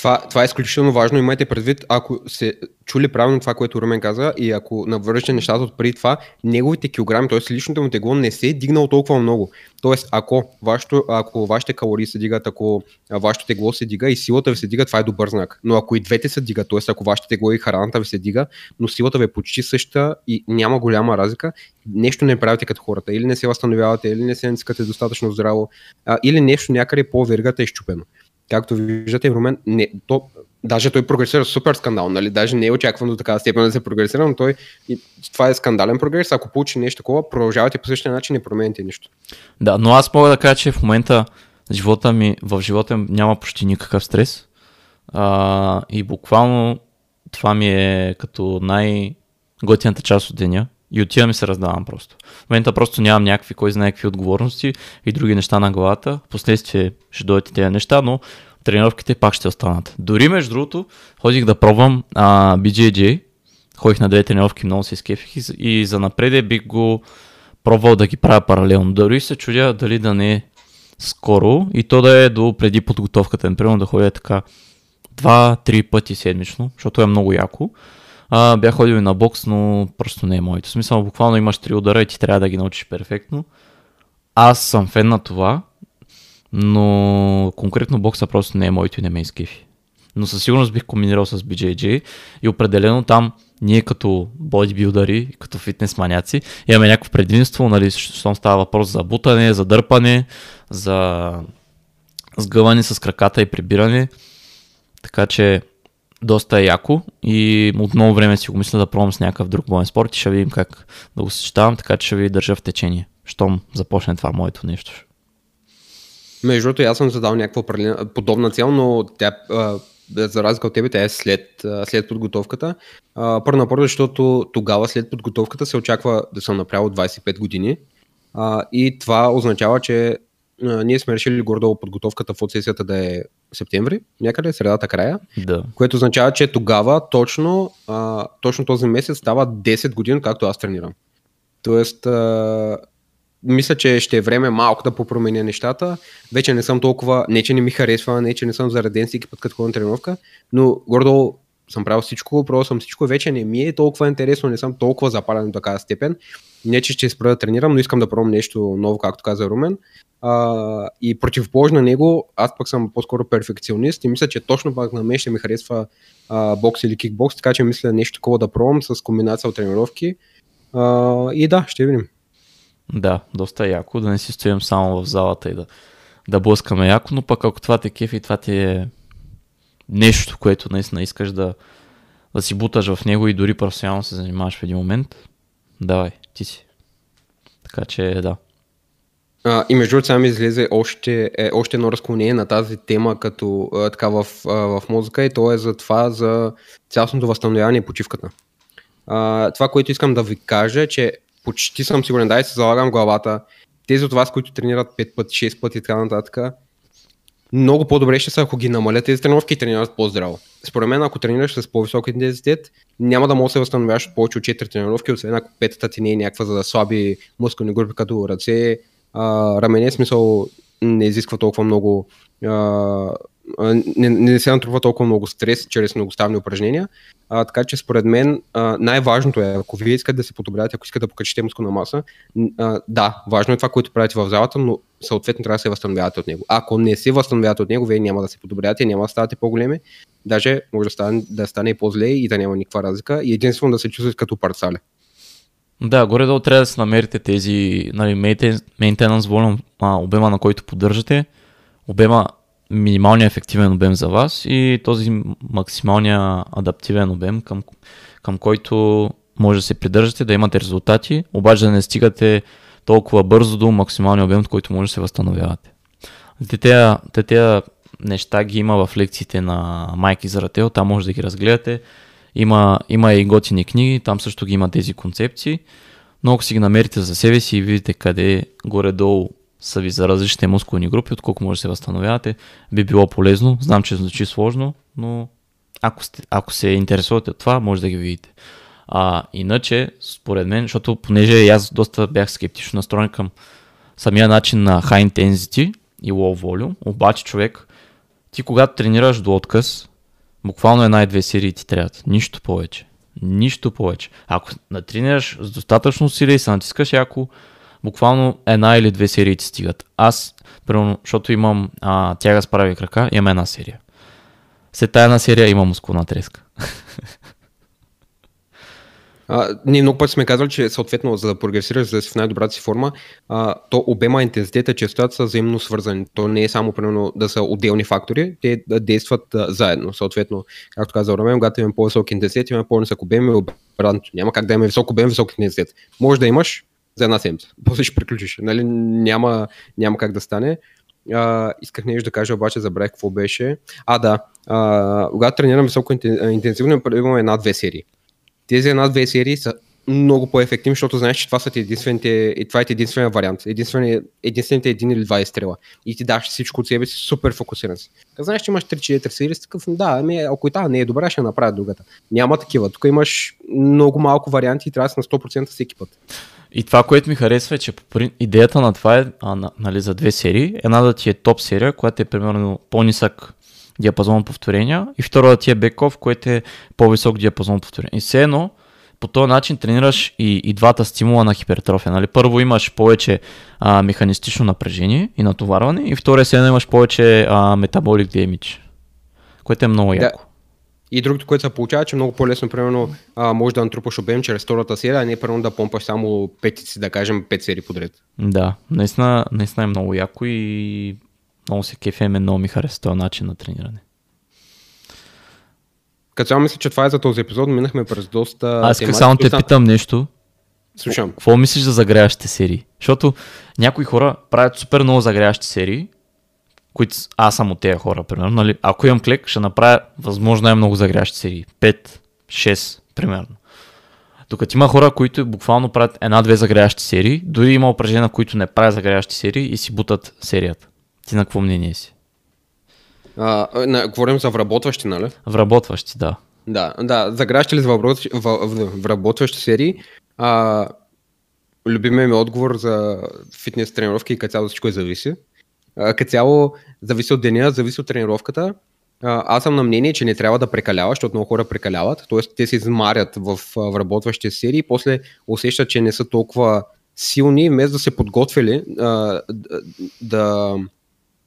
това, това е изключително важно. Имайте предвид, ако се чули правилно това, което Румен каза и ако навържете нещата от преди това, неговите килограми, т.е. личното му тегло не се е дигнало толкова много. Тоест, ако, вашето, ако вашите калории се дигат, ако вашето тегло се дига и силата ви се дига, това е добър знак. Но ако и двете се дигат, т.е. ако вашето тегло и храната ви се дига, но силата ви е почти съща и няма голяма разлика, нещо не правите като хората. Или не се възстановявате, или не се натискате достатъчно здраво, или нещо някъде по вергата е щупено както виждате, Румен, не, то, даже той прогресира супер скандал, нали? Даже не е очаквано до такава степен да се прогресира, но той, и, това е скандален прогрес. Ако получи нещо такова, продължавате по същия начин и промените нищо. Да, но аз мога да кажа, че в момента живота ми, в живота ми няма почти никакъв стрес. А, и буквално това ми е като най-готината част от деня. И отивам и се раздавам просто. В момента просто нямам някакви, кой знае какви отговорности и други неща на главата. Впоследствие ще дойдат тези неща, но тренировките пак ще останат. Дори между другото, ходих да пробвам а, BJJ. Ходих на две тренировки, много се изкефих и, и за напреде бих го пробвал да ги правя паралелно. Дори се чудя дали да не е скоро и то да е до преди подготовката. Например, да ходя така два-три пъти седмично, защото е много яко А, бях ходил и на бокс, но просто не е моето. Смисъл, буквално имаш три удара и ти трябва да ги научиш перфектно. Аз съм фен на това, но конкретно бокса просто не е моето и не ме изкефи. Но със сигурност бих комбинирал с BJJ и определено там ние като бодибилдъри, като фитнес маняци, имаме някакво предимство, нали, защото става въпрос за бутане, за дърпане, за сгъване с краката и прибиране. Така че доста е яко и от много време си го мисля да пробвам с някакъв друг боен спорт и ще видим как да го съчетавам, така че ще ви държа в течение, щом започне това моето нещо. Между другото, аз съм задал някаква подобна цел, но тя, за разлика от тебе, тя е след, след подготовката. Първо на първо, защото тогава след подготовката се очаква да съм направил 25 години. И това означава, че ние сме решили гордо подготовката в сесията да е септември, някъде, средата края, да. което означава, че тогава точно, а, точно този месец става 10 години, както аз тренирам. Тоест, а, мисля, че ще е време малко да попроменя нещата. Вече не съм толкова, не че не ми харесва, не че не съм зареден всеки път като ходя на тренировка, но гордо съм правил всичко, пробвал съм всичко, вече не ми е толкова интересно, не съм толкова запален до такава степен. Не, че ще спра да тренирам, но искам да пробвам нещо ново, както каза Румен. А, и противоположно на него, аз пък съм по-скоро перфекционист и мисля, че точно пак на мен ще ми харесва а, бокс или кикбокс, така че мисля нещо такова да пробвам с комбинация от тренировки. А, и да, ще видим. Да, доста яко, да не си стоим само в залата и да, да блъскаме яко, но пък ако това те кефи, това ти е нещо, което наистина искаш да, да си буташ в него и дори професионално се занимаваш в един момент, давай, ти си. Така че да. А, и между другото сега ми излезе още, е, още едно разклонение на тази тема като а, така в, а, в мозъка и то е за това за цялостното възстановяване и почивката. А, това, което искам да ви кажа е, че почти съм сигурен, дай се залагам главата, тези от вас, които тренират 5 пъти, 6 пъти и така нататък, много по-добре ще са, ако ги намалят тези тренировки и тренират по-здраво. Според мен, ако тренираш с по-висок интензитет, няма да можеш да се възстановяваш от повече от 4 тренировки, освен ако петата ти не е някаква за да слаби мускулни групи, като ръце, а, рамене, смисъл не изисква толкова много а, не, не се натрупва толкова много стрес чрез многоставни упражнения. А, така че според мен а, най-важното е, ако вие искате да се подобрявате, ако искате да покачите мускулна маса, а, да, важно е това, което правите в залата, но съответно трябва да се възстановявате от него. Ако не се възстановявате от него, вие няма да се подобрявате, няма да ставате по-големи, даже може да стане, да стане по-зле и да няма никаква разлика и единствено да се чувствате като парцале. Да, горе-долу трябва да се намерите тези нали, maintenance volume, обема на който поддържате, обема минималния ефективен обем за вас и този максималния адаптивен обем, към, към който може да се придържате, да имате резултати, обаче да не стигате толкова бързо до максималния обем, от който може да се възстановявате. Те те неща ги има в лекциите на Майки Зарател, там може да ги разгледате. Има, има и готини книги, там също ги има тези концепции. Но ако си ги намерите за себе си и видите къде горе-долу са ви за различните мускулни групи, отколко може да се възстановявате, би било полезно. Знам, че звучи сложно, но ако, сте, ако се интересувате от това, може да ги видите. А, иначе, според мен, защото понеже аз доста бях скептично настроен към самия начин на high intensity и low volume, обаче човек, ти когато тренираш до отказ, буквално една и две серии ти трябват. Нищо повече. Нищо повече. Ако натренираш с достатъчно усилие и се натискаш яко, буквално една или две серии ти стигат. Аз, примерно, защото имам а, тяга с прави крака, имам една серия. След тази една серия имам мускулна треска. [LAUGHS] А, ние много пъти сме казали, че съответно за да прогресираш, за да си в най-добрата си форма, а, то обема, интензитета, честотата са взаимно свързани. То не е само примерно да са отделни фактори, те да действат а, заедно. Съответно, както каза Ромен, когато имаме по-висок интензитет, имаме по-нисък обем и обратното. Няма как да имаме висок обем, висок интензитет. Може да имаш за една седмица. [LAUGHS] После ще приключиш. Нали? Няма, няма как да стане. А, исках нещо да кажа, обаче забравих какво беше. А, да. А, когато тренирам високо интензивно, имаме една-две серии. Тези една-две серии са много по-ефективни, защото знаеш, че това са единствените, и това е единствения вариант, единствени, единствените един или два изстрела. И ти даш всичко от себе си, супер фокусиран си. Как знаеш, че имаш 3-4 серии, такъв, да, ами, ако и тази не е добра, ще направя другата. Няма такива. Тук имаш много малко варианти и трябва да си на 100% всеки път. И това, което ми харесва е, че идеята на това е, а, на, нали, за две серии, една да ти е топ серия, която е примерно по-нисък диапазон повторения и втората ти е беков, което е по-висок диапазон повторения. И все едно, по този начин тренираш и, и двата стимула на хипертрофия. Нали? Първо имаш повече а, механистично напрежение и натоварване и втория се имаш повече а, метаболик damage, което е много яко. Да. И другото, което се получава, че много по-лесно, примерно, а, може да натрупаш обем чрез втората серия, а не примерно да помпаш само петици, да кажем, пет серии подред. Да, наистина, наистина е много яко и много се кефеме, много ми хареса този начин на трениране. Като цяло мисля, че това е за този епизод. Минахме през доста. Аз исках само те питам нещо. Слушам. Какво мислиш за загряващите серии? Защото някои хора правят супер много загряващи серии, които аз съм от тези хора, примерно. Нали? Ако имам клик, ще направя възможно най-много загряващи серии. 5, 6, примерно. Докато има хора, които буквално правят една-две загряващи серии, дори има упражнения, които не правят загряващи серии и си бутат серията. Ти на какво мнение си? А, не, говорим за вработващи, нали? Вработващи, да. Да, да. Загращи ли за вработващи, вработващи серии? А, любимият ми отговор за фитнес тренировки и като цяло всичко е зависи. Като цяло зависи от деня, зависи от тренировката. А, аз съм на мнение, че не трябва да прекалява, защото много хора прекаляват. Тоест те се измарят в вработващи серии и после усещат, че не са толкова силни, вместо да се подготвили да,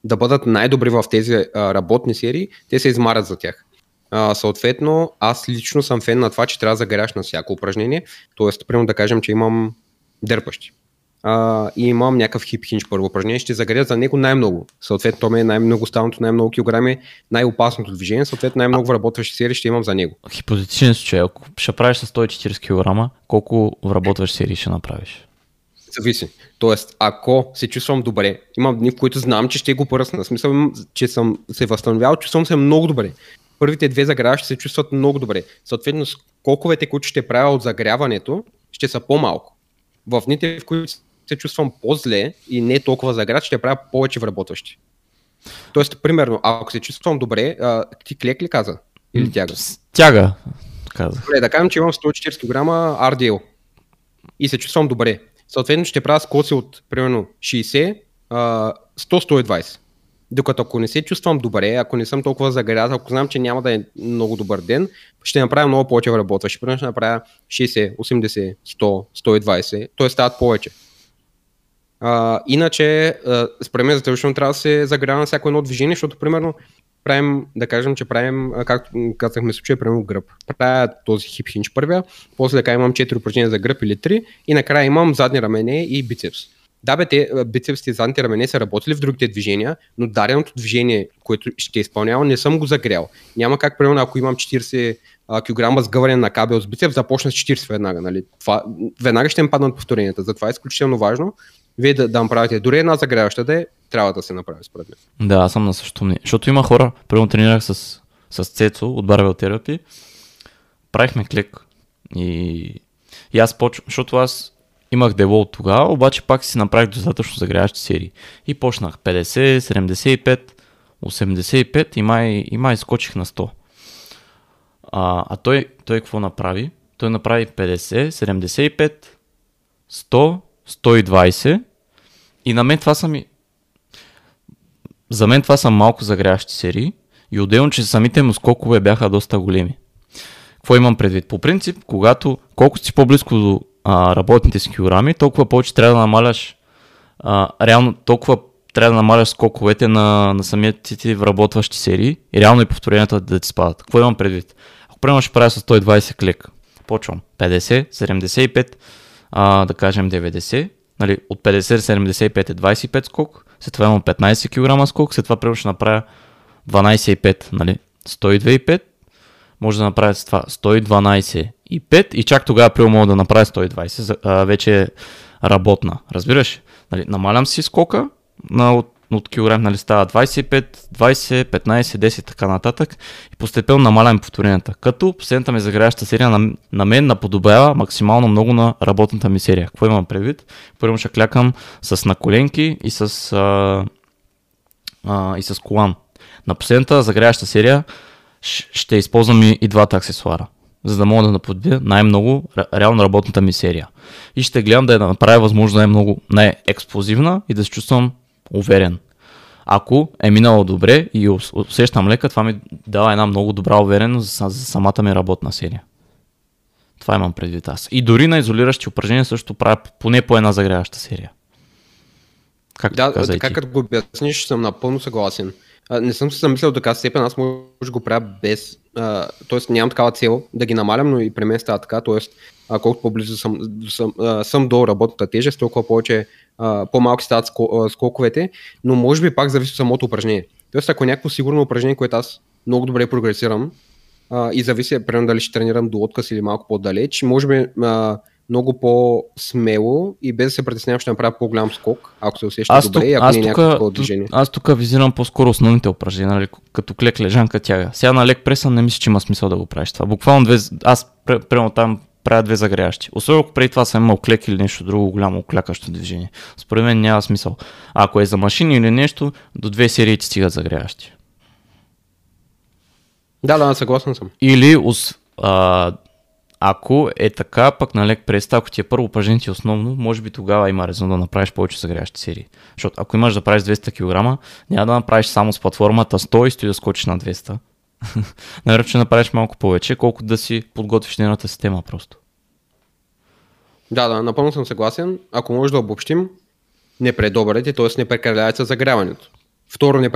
да бъдат най-добри в тези а, работни серии, те се измарят за тях. А, съответно, аз лично съм фен на това, че трябва да загряш на всяко упражнение. Тоест, примерно да кажем, че имам дърпащи. А, и имам някакъв хип хинч първо упражнение, ще загря за него най-много. Съответно, то ме е най-много станото, най-много килограми, най-опасното движение, съответно най-много вработващи серии ще имам за него. Хипотетичен случай, ако ще правиш с 140 кг, колко вработващи серии ще направиш? Зависи. Тоест, ако се чувствам добре, имам дни, в които знам, че ще го поръсна. Смисъл, че съм се възстановял, чувствам се много добре. Първите две загрява ще се чувстват много добре. Съответно, скоковете, които ще правя от загряването, ще са по-малко. В дните, в които се чувствам по-зле и не толкова загряд, ще правя повече вработващи. Тоест, примерно, ако се чувствам добре, а, ти клек ли каза? Или тяга? Тяга, каза. Добре, да кажем, че имам 140 кг RDL и се чувствам добре. Съответно ще правя скоци от примерно 60, 100-120. Докато ако не се чувствам добре, ако не съм толкова загряз, ако знам, че няма да е много добър ден, ще направя много повече работа. Ще примерно ще направя 60, 80, 100, 120, т.е. стават повече. А, иначе, според мен задължително трябва да се загрява на всяко едно движение, защото примерно правим, да кажем, че правим, както казахме случая, правим гръб. Правя този хип хинч първия, после така имам 4 упражнения за гръб или 3 и накрая имам задни рамене и бицепс. Да, бе, те, бицепсите и задните рамене са работили в другите движения, но даденото движение, което ще изпълнява, не съм го загрял. Няма как, примерно, ако имам 40 кг сгъване на кабел с бицепс, започна с 40 веднага. Нали? Това, веднага ще им паднат повторенията. Затова е изключително важно вие да, да направите дори една загряваща да е, трябва да се направи според мен. Да, аз съм на същото мнение. Защото има хора, първо тренирах с, с Цецо от Барвел Терапи, правихме клик и, и аз почвам, защото аз имах дело от тогава, обаче пак си направих достатъчно загряващи серии. И почнах 50, 75, 85 и май, и май скочих на 100. А, а той, той какво направи? Той направи 50, 75, 100, 120 и на мен това са ми... За мен това са малко загряващи серии и отделно, че самите му скокове бяха доста големи. Какво имам предвид? По принцип, когато колкото си по-близко до а, работните си килограми, толкова повече трябва да намаляш а, реално толкова трябва да намаляш скоковете на, на самите ти вработващи серии и реално и повторенията да ти спадат. Какво имам предвид? Ако примерно ще правя с 120 клик, почвам 50, 75, а, да кажем 90, нали, от 50-75 е 25 скок, след това имам 15 кг скок, след това примерно ще направя 12,5, нали, 102,5, може да направя с това 112 и 5 и чак тогава примерно мога да направя 120, а, вече е работна, разбираш? Нали, намалям си скока на, от от килограм нали, става 25, 20, 15, 10 така нататък и постепенно намалям повторенията. Като последната ми загряваща серия на, на мен наподобява максимално много на работната ми серия. Какво имам предвид? Първо ще клякам с наколенки и с, а, а, и с колан. На последната загряваща серия ще използвам и двата аксесуара за да мога да наподобя най-много реално работната ми серия. И ще гледам да я направя възможно най-много, най-експлозивна и да се чувствам уверен. Ако е минало добре и усещам лека, това ми дава една много добра увереност за, за самата ми работна серия. Това имам предвид аз. И дори на изолиращи упражнения също правя поне по една загряваща серия. Как да, така като го обясниш, съм напълно съгласен. А, не съм се замислял така степен, аз може да го правя без, т.е. нямам такава цел да ги намалям, но и при мен става така, т.е. колкото по-близо съм, съм, а, съм до работната тежест, толкова повече а, по-малки стават скоковете, но може би пак зависи от самото упражнение. Тоест, ако е някакво сигурно упражнение, което аз много добре прогресирам а, и зависи, примерно дали ще тренирам до отказ или малко по-далеч, може би а, много по-смело и без да се притеснявам, ще направя по-голям скок, ако се усеща аз добре и ако не е някакво движение. Аз тук визирам по-скоро основните упражнения, нали, като клек, лежанка, тяга. Сега на лек преса не мисля, че има смисъл да го правиш това. Буквално две, аз прямо там правя две загряващи. Особено ако преди това съм имал клек или нещо друго голямо клякащо движение. Според мен няма смисъл. А ако е за машини или нещо, до две серии ти стигат загряващи. Да, да, съгласен съм. Или а, ако е така, пък на лек прес, ако ти е първо упражнение ти основно, може би тогава има резон да направиш повече загряващи серии. Защото ако имаш да правиш 200 кг, няма да направиш само с платформата 100 и стои да скочиш на 200. [LAUGHS] Най-вероятно ще направиш малко повече, колкото да си подготвиш нейната система просто. Да, да, напълно съм съгласен. Ако може да обобщим, не предобрете, т.е. не прекалявайте загряването. Второ, не,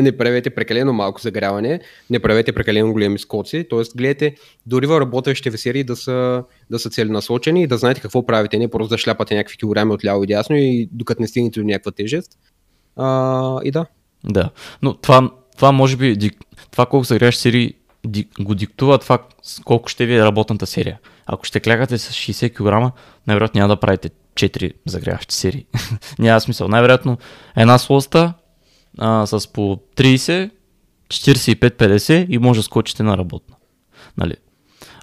не правете прекалено малко загряване, не правете прекалено големи скоци, т.е. гледайте дори в работещите ви серии да са, да са целенасочени и да знаете какво правите, не просто да шляпате някакви килограми от ляво и дясно и докато не стигнете до някаква тежест. А, и да. Да, но това, това може би, това колко загряваш серии го диктува това колко ще ви е работната серия. Ако ще клякате с 60 кг, най-вероятно няма да правите 4 загряващи серии. [LAUGHS] няма смисъл. Най-вероятно една слоста а, с по 30, 45-50 и може да скочите на работна. Нали?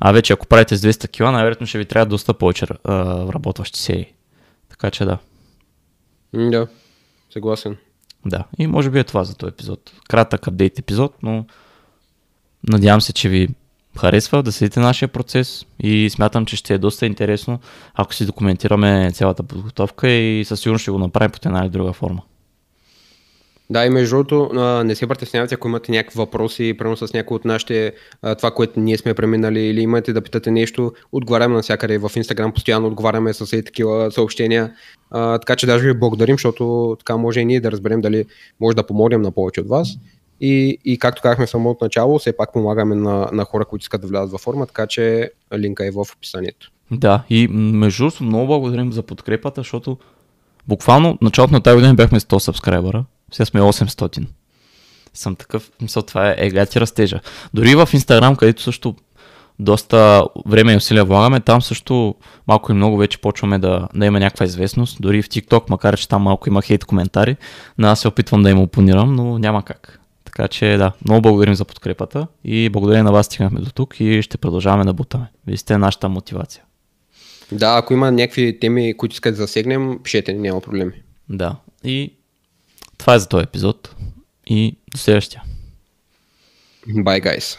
А вече ако правите с 200 кг, най-вероятно ще ви трябва доста повече а, работващи серии. Така че да. Да, съгласен. Да, и може би е това за този епизод. Кратък апдейт епизод, но надявам се, че ви харесва да следите нашия процес и смятам, че ще е доста интересно, ако си документираме цялата подготовка и със сигурност ще го направим по една или друга форма. Да, и между другото, не се притеснявайте, ако имате някакви въпроси, примерно с някои от нашите, това, което ние сме преминали, или имате да питате нещо, отговаряме навсякъде. В Инстаграм постоянно отговаряме с и такива съобщения. Така че даже ви благодарим, защото така може и ние да разберем дали може да помогнем на повече от вас. И, и както казахме в самото начало, все пак помагаме на, на хора, които искат да влязат във форма, така че линка е в описанието. Да, и между другото много благодарим за подкрепата, защото буквално началото на тази година бяхме 100 сабскрайбъра, сега сме 800. Съм такъв, мисъл, това е ега ти растежа. Дори в Инстаграм, където също доста време и усилия влагаме, там също малко и много вече почваме да, да има някаква известност. Дори в TikTok, макар че там малко има хейт коментари, но аз се опитвам да им опонирам, но няма как. Така че да, много благодарим за подкрепата и благодарение на вас стигнахме до тук и ще продължаваме да бутаме. Вие сте нашата мотивация. Да, ако има някакви теми, които искате да засегнем, пишете, няма проблеми. Да, и това е за този епизод и до следващия. Bye, guys.